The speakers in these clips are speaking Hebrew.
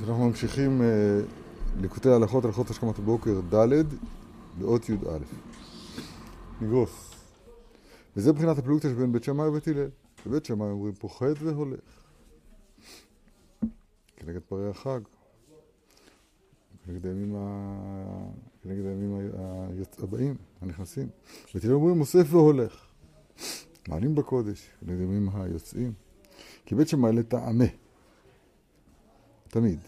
ואנחנו ממשיכים אה, ליקוטי ההלכות, הלכות השכמת הבוקר ד' באות י"א. נגרוס. וזה מבחינת הפלוגתא שבין בית שמאי ובית הלל. בבית שמאי אומרים פוחד והולך. כנגד פרי החג. כנגד הימים, ה... כנגד הימים הבאים, הנכנסים. בית הלל אומרים מוסף והולך. מעלים בקודש, כנגד הימים היוצאים. כי בית שמאי לטעמה. תמיד.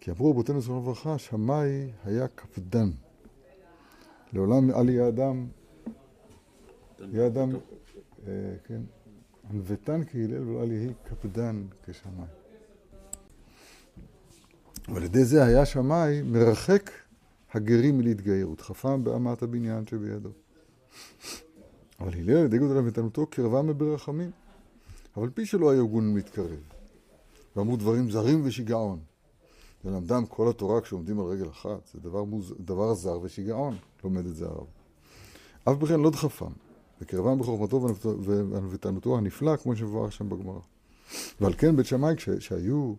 כי אמרו רבותינו זכרונו לברכה, שמאי היה קפדן. לעולם אל יהיה אדם, יהיה אדם, אה, כן, ענוותן כהלל ולא אל יהי קפדן כשמאי. ועל ידי זה היה שמאי מרחק הגרים מלהתגייר, ודחפם באמת הבניין שבידו. אבל הלל על ידי גודל אמיתנותו קרבם ברחמים, אבל פי שלא היה הגון מתקרב. ואמרו דברים זרים ושיגעון. ולמדם כל התורה כשעומדים על רגל אחת, זה דבר, מוז... דבר זר ושיגעון, לומד את זה הרב. אף בכן לא דחפם, וקרבם בחוכמתו וענוותנותו הנפלא, כמו שמבואר שם בגמרא. ועל כן בית שמאי, כשהיו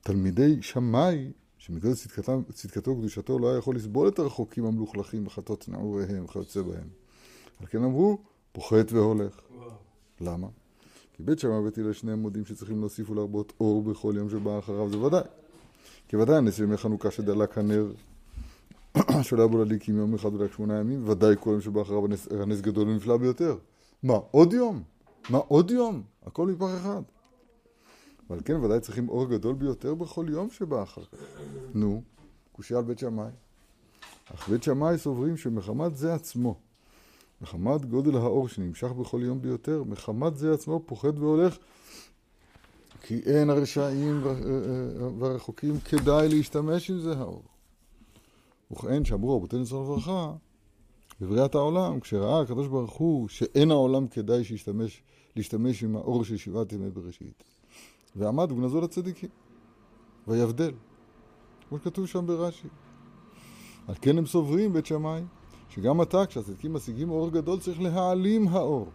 תלמידי שמאי, שמגודל צדקתו, צדקתו וקדושתו לא היה יכול לסבול את הרחוקים המלוכלכים בחטות נעוריהם וכיוצא בהם. על כן אמרו, פוחת והולך. וואו. למה? כי בית שמאי ובית הלל שניהם מודים שצריכים להוסיף ולהרבות אור בכל יום שבא אחריו, זה ודאי. כי ודאי הנס ימי חנוכה שדלק הנר שלא בו להדליק עם יום אחד ודלק שמונה ימים, ודאי כל יום שבא אחריו הנס, הנס גדול ונפלא ביותר. מה, עוד יום? מה, עוד יום? הכל מפח אחד. ועל כן ודאי צריכים אור גדול ביותר בכל יום שבא אחר. נו, קושייה על בית שמאי. אך בית שמאי סוברים שמחמת זה עצמו, מחמת גודל האור שנמשך בכל יום ביותר, מחמת זה עצמו פוחד והולך כי אין הרשעים והרחוקים כדאי להשתמש עם זה האור. וכן שאמרו רבותינו זכרונו לברכה, בבריאת העולם, כשראה הקדוש ברוך הוא שאין העולם כדאי שישתמש, להשתמש עם האור של שבעת ימי בראשית. ועמד וגנזו לצדיקים, ויבדל, כמו שכתוב שם ברש"י. על כן הם סוברים בית שמאי, שגם עתה כשהצדיקים משיגים אור גדול צריך להעלים האור.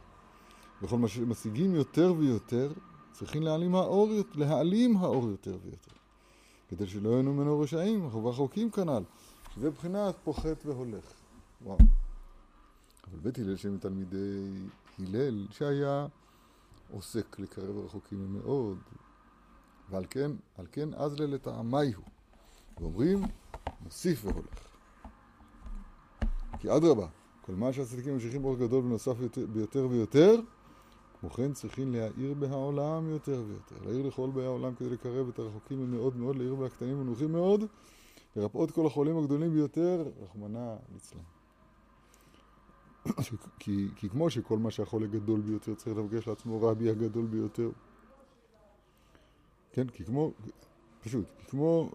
וכל מה שמשיגים יותר ויותר, צריכים להעלים האור, להעלים האור יותר ויותר. כדי שלא יהיו ממנו רשעים, אנחנו רחוקים כנ"ל. שזה מבחינת פוחת והולך. וואו. אבל בית הלל שהם תלמידי הלל, שהיה עוסק לקרב רחוקים מאוד, ועל כן, על כן אז ללטעמי הוא. ואומרים, מוסיף והולך. כי אדרבה, כל מה שהצדיקים ממשיכים באור גדול ונוסף ביותר ויותר, כמו כן צריכים להאיר בהעולם יותר ויותר, להאיר לכל באי העולם כדי לקרב את הרחוקים מאוד מאוד, להאיר בהקטנים ונוחים מאוד, לרפאות כל החולים הגדולים ביותר, רחמנא ליצלן. כי, כי כמו שכל מה שהחולה גדול ביותר צריך לבקש לעצמו רבי הגדול ביותר. כן, כי כמו, פשוט, כי כמו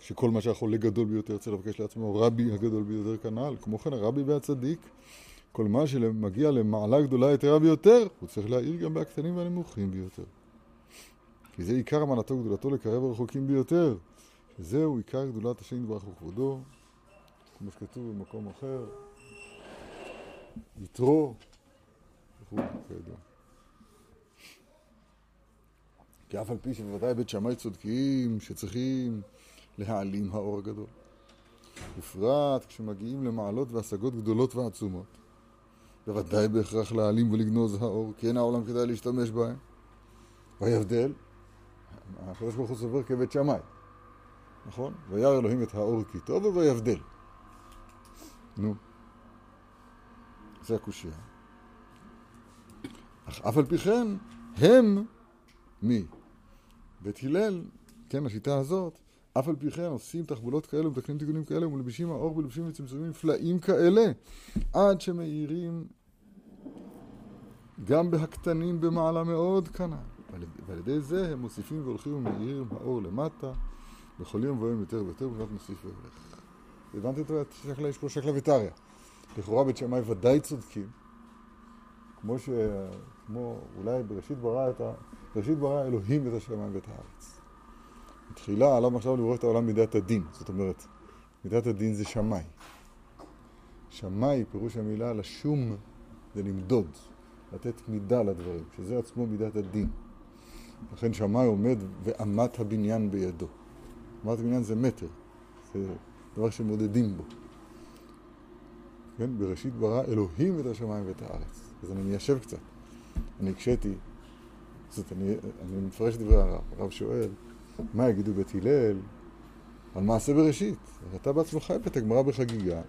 שכל מה שהחולה גדול ביותר צריך לבקש לעצמו רבי הגדול ביותר כנ"ל, כמו כן הרבי והצדיק כל מה שמגיע למעלה גדולה יתרה ביותר, הוא צריך להעיר גם בהקטנים והנמוכים ביותר. כי זה עיקר אמנתו וגדולתו לקרב הרחוקים ביותר, שזהו עיקר גדולת השם יתברך וכבודו, כמו שכתוב במקום אחר, יתרו, וכו', כידוע. כי אף על פי שבוודאי בית שמאי צודקים שצריכים להעלים האור הגדול. בפרט כשמגיעים למעלות והשגות גדולות ועצומות. בוודאי בהכרח להעלים ולגנוז האור, כי אין העולם כדאי להשתמש בהם. ויבדל, הקדוש ברוך הוא סובר כבית שמאי, נכון? וירא אלוהים את האור כי טוב ויבדל. נו, זה הקושייה. אך אף על פי כן, הם, מי? בית הלל, כן, השיטה הזאת, אף על פי כן עושים תחבולות כאלה ומתקנים תיקונים כאלה ומלבישים האור ולבשים וצמצומים נפלאים כאלה עד שמאירים גם בהקטנים במעלה מאוד כנ"ל. ועל ידי זה הם מוסיפים והולכים ומאירים האור למטה בכל יום ויום יותר ויותר ובנת מוסיף והולך. הבנתם את השקלה, יש פה שקלה ויטריה. לכאורה בית שמאי ודאי צודקים, כמו ש... כמו אולי בראשית ברא את ה... בראשית ברא אלוהים את השמיים ואת הארץ. תחילה עליו עכשיו לברוא את העולם מידת הדין. זאת אומרת, מידת הדין זה שמאי. שמאי, פירוש המילה לשום זה למדוד, לתת מידה לדברים, שזה עצמו מידת הדין. לכן שמאי עומד ואמת הבניין בידו. אמת הבניין זה מטר, זה דבר שמודדים בו. כן, בראשית ברא אלוהים את השמיים ואת הארץ. אז אני מיישב קצת. אני הקשיתי, זאת אני, אני מפרש דברי הרב. הרב שואל, מה יגידו בית הלל על מעשה בראשית? אתה בעצמך הבאת גמרא בחגיגה,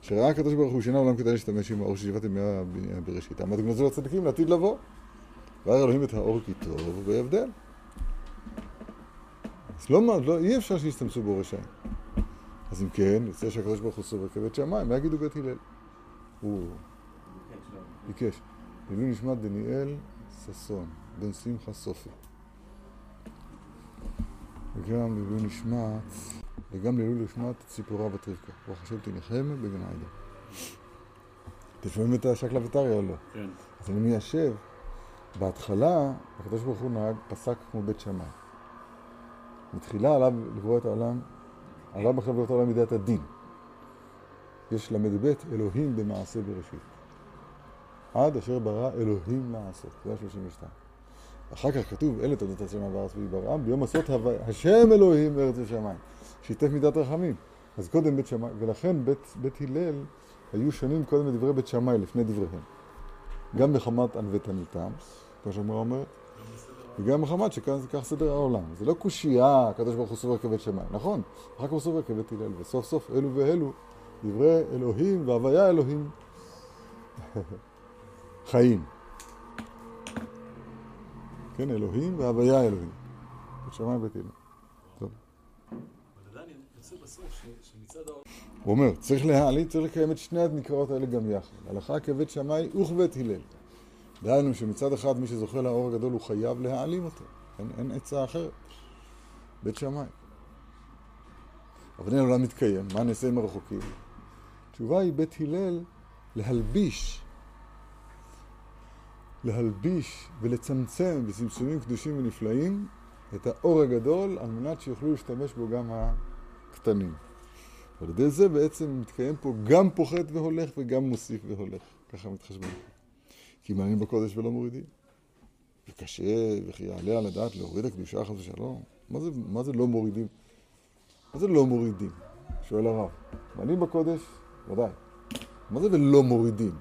שראה הקדוש ברוך הוא שינה עולם כדאי להשתמש עם האור ששיבת ימי בראשית. עמד גנוזו לצדיקים לעתיד לבוא. והיה אלוהים את האור כי טוב והבדל. אז לא, לא, אי אפשר שיסתמסו בו רשעים. אז אם כן, יוצא שהקדוש ברוך הוא סובר כבית שמיים, מה יגידו בית הלל? הוא ביקש. לעילוי נשמת דניאל ששון, בן שמחה סופי. וגם לעילוי נשמת, וגם לעילוי נשמת ציפורה בת רבקה. ברוך השם תנחם בגן עדה. אתם שומעים את השקלא וטריא או לא? כן. אז אני מיישב, בהתחלה הקדוש ברוך הוא נהג, פסק כמו בית שמאי. מתחילה עליו לברוא את העולם, עליו בכלל לברוא את העולם מידת הדין. יש ל"ב אלוהים במעשה בראשית. עד אשר ברא אלוהים לעשות, זה ה-32. אחר כך כתוב, אלה תודות השם בארץ ויברעם, ביום עשות השם אלוהים בארץ ושמיים. שיתף מידת רחמים. אז קודם בית שמאי, ולכן בית, בית הלל היו שונים קודם לדברי בית שמאי לפני דבריהם. גם מחמת ענוותניתם, כמו שהגמרא אומרת, וגם מחמת שכאן זה כך סדר העולם. זה לא קושייה, הקדוש ברוך הוא סובר כבית שמאי, נכון, אחר כך הוא סובר כבית הלל, וסוף סוף אלו ואלו דברי אלוהים והוויה אלוהים חיים. כן, אלוהים והוויה אלוהים. בית שמאי ובית הלל. טוב. הוא אומר, צריך להעליל, צריך לקיים את שני המקראות האלה גם יחד. הלכה כבית שמאי וכבית הלל. דהיינו שמצד אחד מי שזוכה לאור הגדול הוא חייב להעלים אותו. אין, עצה אחרת. בית שמאי. אבל אין העולם מתקיים, מה נעשה עם הרחוקים? התשובה היא בית הלל להלביש, להלביש ולצמצם בצמצומים קדושים ונפלאים את האור הגדול על מנת שיוכלו להשתמש בו גם הקטנים. על ידי זה בעצם מתקיים פה גם פוחת והולך וגם מוסיף והולך. ככה מתחשבים. כי מעלים בקודש ולא מורידים. וקשה וכי יעלה על הדעת להוריד הקדושה חס ושלום. מה זה, מה זה לא מורידים? מה זה לא מורידים? שואל הרב. מעלים בקודש, ודאי. מה זה ולא מורידים?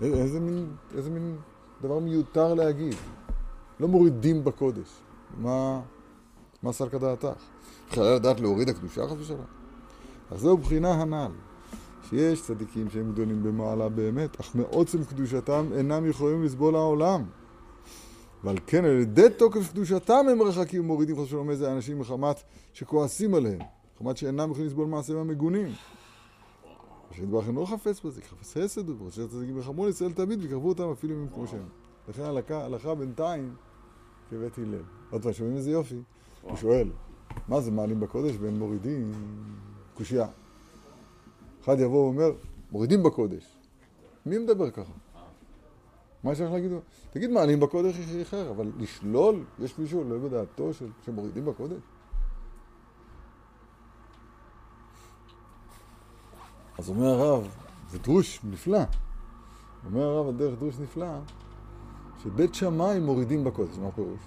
איזה מין, איזה מין דבר מיותר להגיד? לא מורידים בקודש. מה, מה סלקא דעתך? בכלל לדעת להוריד הקדושה חס ושלום? אז זהו בחינה הנ"ל. שיש צדיקים שהם גדולים במעלה באמת, אך מעוצם קדושתם אינם יכולים לסבול העולם. ועל כן על ידי תוקף קדושתם הם רחקים ומורידים חס ושלום איזה אנשים מחמת שכועסים עליהם, מחמת שאינם יכולים לסבול מעשיהם המגונים. ושנדבך אינו חפץ בזה, כי חפץ חסד הוא, ושאר צדיקים יחמו לישראל תמיד ויקרבו אותם אפילו אם כמו שהם. לכן הלכה, הלכה בינתיים כבית הלל. עוד פעם, שומעים איזה יופי? הוא שואל, מה זה מעלים בקודש ואין מורידים? קושייה. אחד יבוא ואומר, מורידים בקודש. מי מדבר ככה? מה יש לך להגיד? תגיד, מעלים בקודש היא אחר, אבל לשלול, יש מישהו לא בדעתו שמורידים בקודש? אז אומר הרב, זה דרוש נפלא. אומר הרב, הדרך דרוש נפלא, שבית שמאי מורידים בקודש, מה הפירוש?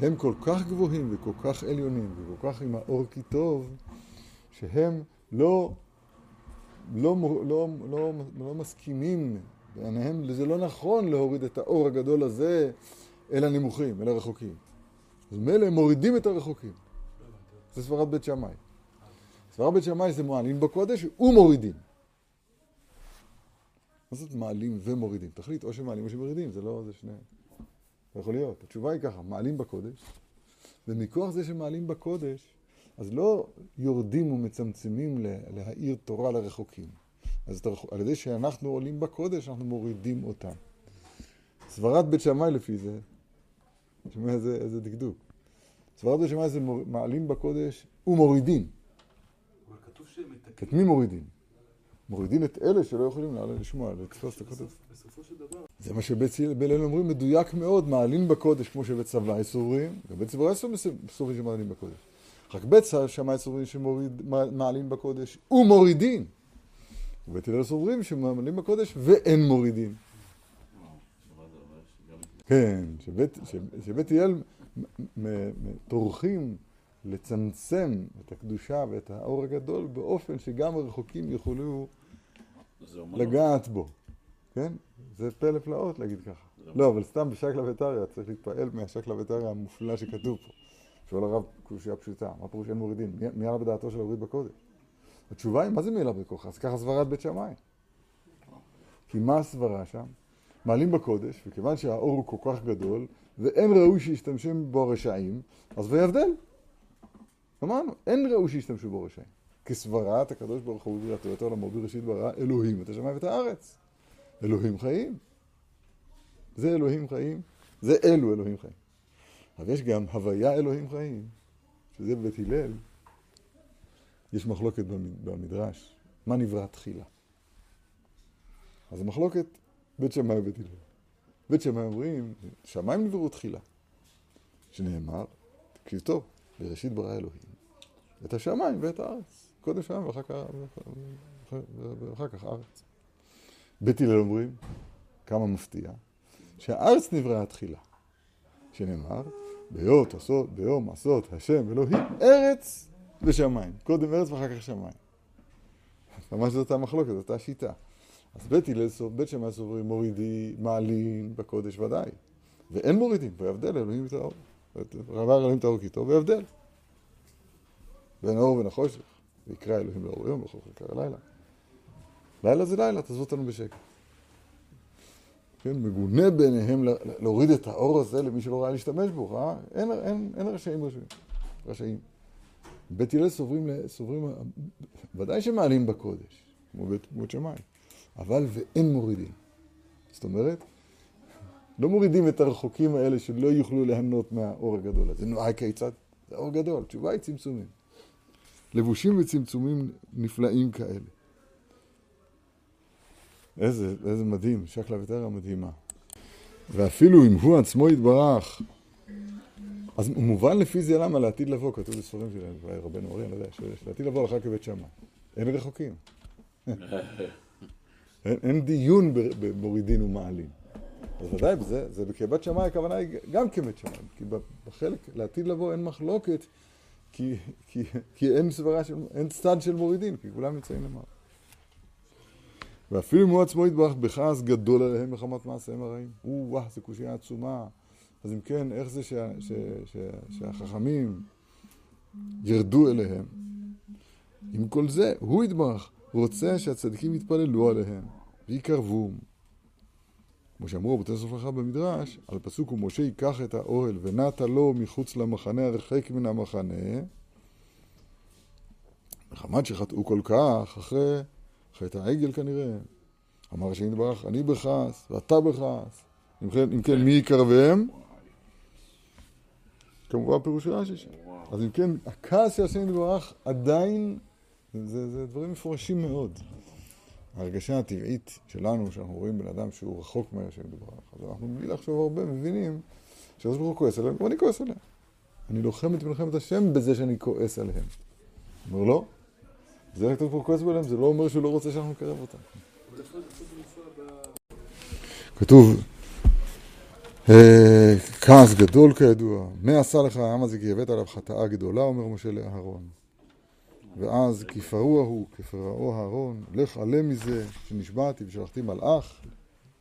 הם כל כך גבוהים וכל כך עליונים וכל כך עם האור כי טוב, שהם לא לא, לא, לא, לא מסכימים בעיניהם, זה לא נכון להוריד את האור הגדול הזה אל הנמוכים, אל הרחוקים. אז מילא הם מורידים את הרחוקים. זה סברת בית שמאי. סברת בית שמאי זה מעלים בקודש ומורידים. מה זאת מעלים ומורידים? תחליט, או שמעלים או שמורידים, זה לא, זה שני... זה יכול להיות. התשובה היא ככה, מעלים בקודש, ומכוח זה שמעלים בקודש, אז לא יורדים ומצמצמים להאיר תורה לרחוקים. אז על ידי שאנחנו עולים בקודש, אנחנו מורידים אותם. סברת בית שמאי לפי זה, שומע איזה, איזה דקדוק. סברת בית שמאי זה מעלים בקודש ומורידים. אבל כתוב שהם מתקנים. את מי מורידים? מורידים את אלה שלא יכולים לשמוע, לתפוס את הקודש. בסופו של דבר... זה מה שבית הלל אומרים מדויק מאוד, מעלים בקודש כמו שבית צבא סוברים, ובית צבא סוברים שמעלים בקודש. רק בית שמאי סוברים שמעלים בקודש ומורידים. ובית הלל סוברים שמעלים בקודש ואין מורידים. כן, שבית, שבית הלל טורחים לצמצם את הקדושה ואת האור הגדול באופן שגם הרחוקים יוכלו לגעת בו. כן? זה פלא פלאות להגיד ככה. לא, אבל סתם בשקלא וטריא, צריך להתפעל מהשקלא וטריא המופלא שכתוב פה. שואל הרב קושייה פשוטה, מה פירוש אין מורידים? מי עלה בדעתו של להוריד בקודש? התשובה היא, מה זה מעילה בכוח? אז ככה סברת בית שמאי. כי מה הסברה שם? מעלים בקודש, וכיוון שהאור הוא כל כך גדול, ואין ראוי שישתמשים בו הרשעים, אז ויבדל. אמרנו, אין ראוי שישתמשו בו רשעים. כסברת הקדוש ברוך הוא בריאתו את העולמו בראשית ברא אלוהים את השמיים ואת הארץ. אלוהים חיים. זה אלוהים חיים, זה אלו אלוהים חיים. אבל יש גם הוויה אלוהים חיים, שזה בבית הלל. יש מחלוקת במדרש, מה נברא תחילה? אז המחלוקת בית שמאי ובית הלל. בית שמאי אומרים, שמיים נבראו תחילה. שנאמר, תקשיב טוב, בראשית ברא אלוהים את השמיים ואת הארץ. קודם שמיים ואחר כך, ואחר כך ארץ. בית הלל אומרים, כמה מפתיע, שהארץ נבראה תחילה. שנאמר, ביות עשות, ביום עשות השם אלוהים ארץ ושמיים. קודם ארץ ואחר כך שמיים. ממש זאת המחלוקת, זאת השיטה. אז בית הלל סוף, בית שמאי סוברים מורידים, מעלים בקודש ודאי. ואין מורידים, ויבדל אלוהים את האור. רבה אלוהים כי טוב, ויבדל. בין האור ובין החושך. ויקרא אלוהים לאור יום, וחושך יקרא לילה. לילה זה לילה, תעזבו אותנו בשקט. כן, מגונה ביניהם להוריד את האור הזה למי שלא ראה להשתמש בו, אה? אין, אין, אין רשעים רשעים. רשעים. בית הלל סוברים, סוברים, ודאי שמעלים בקודש, כמו בית שמיים. אבל ואין מורידים. זאת אומרת, לא מורידים את הרחוקים האלה שלא יוכלו ליהנות מהאור הגדול הזה. נו, כיצד? זה אור גדול, תשובה היא צמצומים. לבושים וצמצומים נפלאים כאלה. איזה, איזה מדהים, שקלא וטרא מדהימה. ואפילו אם הוא עצמו יתברך, אז מובן לפי זה למה לעתיד לבוא, כתוב בספרים של רבנו אורי, אני לא יודע, שלעתיד לבוא הלכה כבית שמאי. אין רחוקים. אין, אין דיון במורידין ומעלים. אז ודאי, זה, זה כבת שמאי הכוונה היא גם כבית שמאי, כי בחלק לעתיד לבוא אין מחלוקת, כי, כי, כי אין סברה של, אין צד של מורידין, כי כולם נמצאים למעלה. ואפילו אם הוא עצמו יתברך בכעס גדול עליהם מחמת מעשיהם הרעים. או, וואו, זו קושייה עצומה. אז אם כן, איך זה שה, שה, שה, שהחכמים ירדו אליהם? עם כל זה, הוא יתברך, רוצה שהצדיקים יתפללו עליהם. ויקרבום. כמו שאמרו רבותי סוף לך במדרש, על פסוק ומשה ייקח את האוהל ונטה לו מחוץ למחנה הרחק מן המחנה, מחמת שחטאו כל כך, אחרי חטא העגל כנראה, אמר השם יתברך, אני בכעס ואתה בכעס, אם כן, אם כן מי יקרבם? כמובן פירוש רש"י שם. אז אם כן, הכעס של השם יתברך עדיין, זה, זה דברים מפורשים מאוד. ההרגשה הטבעית שלנו, שאנחנו רואים בן אדם שהוא רחוק מהשם יתברך, אז אנחנו בלי לחשוב הרבה מבינים שהקדוש ברוך הוא כועס עליהם, ואני כועס עליהם. אני לוחם את מלחמת השם בזה שאני כועס עליהם. אומר לא, זה הקדוש ברוך כועס עליהם, זה לא אומר שהוא לא רוצה שאנחנו נקרב אותם. כתוב, אה, כעס גדול כידוע, מה עשה לך העם הזה כי הבאת עליו חטאה גדולה, אומר משה לאהרון. ואז כי פרוע הוא כפרעו אהרון, לך עלה מזה שנשבעתי ושלחתי מלאך,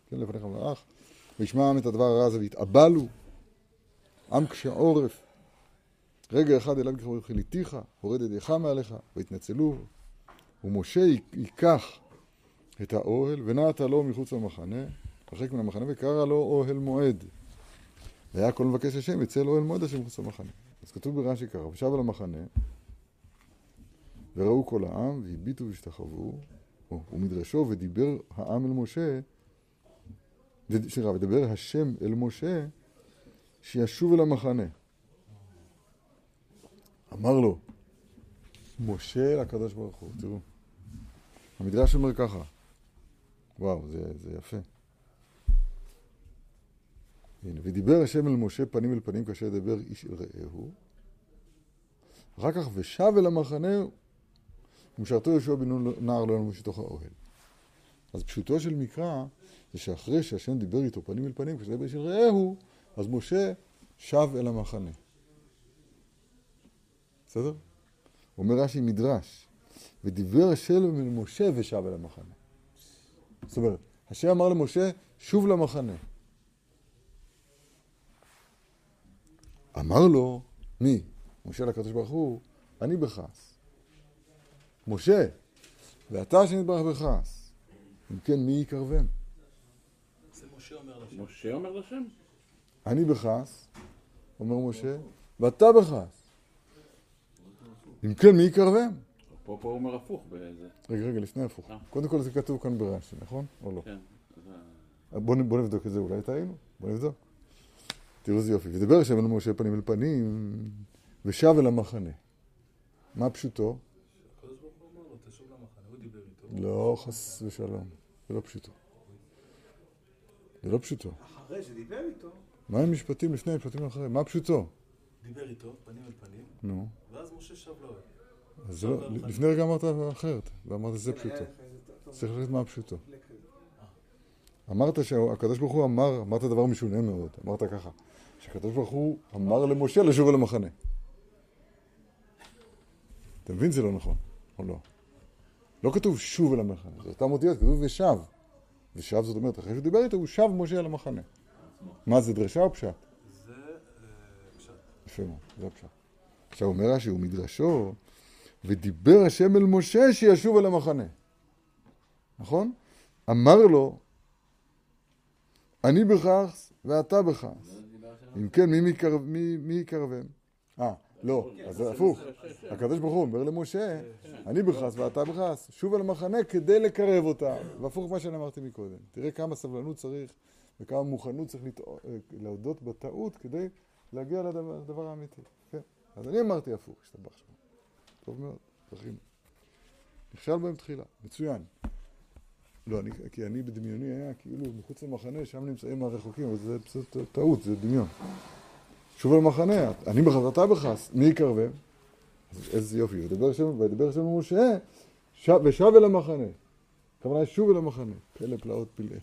כן לפניך מלאך, וישמע העם את הדבר הרע הזה ויתאבלו, עם קשה עורף, רגע אחד אליו כחמור חיליתיך, הורד ידיך מעליך, ויתנצלו, ומשה ייקח את האוהל, ונעת לו מחוץ למחנה, הרחק מן המחנה, וקרא לו אוהל מועד. והיה כל מבקש השם, יצא לו אוהל מועד השם מחוץ למחנה. אז כתוב ברש"י ככה, ושב על המחנה, וראו כל העם, והביטו והשתחוו, ומדרשו, ודיבר העם אל משה, סליחה, ודבר השם אל משה, שישוב אל המחנה. אמר לו, משה לקדוש ברוך הוא, תראו. המדרש אומר ככה, וואו, זה, זה יפה. הנה, ודיבר השם אל משה פנים אל פנים כאשר ידבר איש אל רעהו. אחר כך ושב אל המחנה ומשרתו יהושע בן נער לא ינמוש לתוך האוהל. אז פשוטו של מקרא זה שאחרי שהשם דיבר איתו פנים אל פנים, כשזה של רעהו, אז משה שב אל המחנה. בסדר? אומר רש"י מדרש, ודיבר השם אל משה ושב אל המחנה. זאת אומרת, השם אמר למשה, שוב למחנה. אמר לו, מי? משה לקדוש ברוך הוא, אני בכעס. משה, ואתה השם יתברך בכעס. אם כן, מי יקרבם? זה משה אומר לשם. משה אומר לשם? אני בכעס, אומר משה, ואתה בכעס. אם כן, מי יקרבם? פה פה הוא אומר הפוך. רגע, רגע, לפני הפוך. אה. קודם כל זה כתוב כאן ברש"י, נכון? או לא? כן. בוא, נ- בוא נבדוק את זה, אולי טעינו. בוא נבדוק. תראו איזה יופי. ודבר השם אל משה פנים אל פנים, ושב אל המחנה. מה פשוטו? הקדוש ברוך הוא אמר לו, תשוב למחנה, הוא דיבר איתו. לא חס ושלום. זה לא פשוטו. זה לא פשוטו. אחרי שדיבר איתו, מה עם משפטים לפני, משפטים אחרי? מה פשוטו? דיבר איתו, פנים אל פנים, נו. ואז משה שב לאוהל. אז לא, לפני רגע אמרת אחרת, ואמרת זה היה פשוטו. צריך ללכת מה פשוטו. כזה. אמרת שהקדוש ברוך הוא אמר, אמרת דבר משונה מאוד, אמרת ככה, שהקדוש ברוך הוא אמר למשה לשוב אל המחנה. אתה מבין זה לא נכון, או לא? לא כתוב שוב אל המחנה, זה אותם אותיות, כתוב ושב. ושב זאת אומרת, אחרי שהוא דיבר איתו, הוא שב משה אל המחנה. מה זה דרשה או פשט? זה אה, פשט. יפה מאוד, זה הפשט. עכשיו אומר רש"י, הוא מדרשו, ודיבר השם אל משה שישוב אל המחנה. נכון? אמר לו, אני בכעס ואתה בכעס. אם כן, מי יקרבם? אה, לא, אז זה הפוך. הקדוש ברוך הוא אומר למשה, אני בכעס ואתה בכעס, שוב אל המחנה כדי לקרב אותה. והפוך מה שאני אמרתי מקודם. תראה כמה סבלנות צריך וכמה מוכנות צריך אה, להודות בטעות כדי להגיע לדבר האמיתי. כן. אז אני אמרתי הפוך, השתבח שם. טוב מאוד, זכינו. נכשל בהם תחילה, מצוין. לא, אני, כי אני בדמיוני היה כאילו מחוץ למחנה, שם נמצאים הרחוקים, אבל זה פשוט טעות, זה דמיון. שוב על מחנה, אני אתה בכעס, מי יקרבם? איזה יופי, ודבר שם, וידבר שם משה, שב- ושב אל המחנה. הכוונה שוב אל המחנה, פלא פלאות פלאי.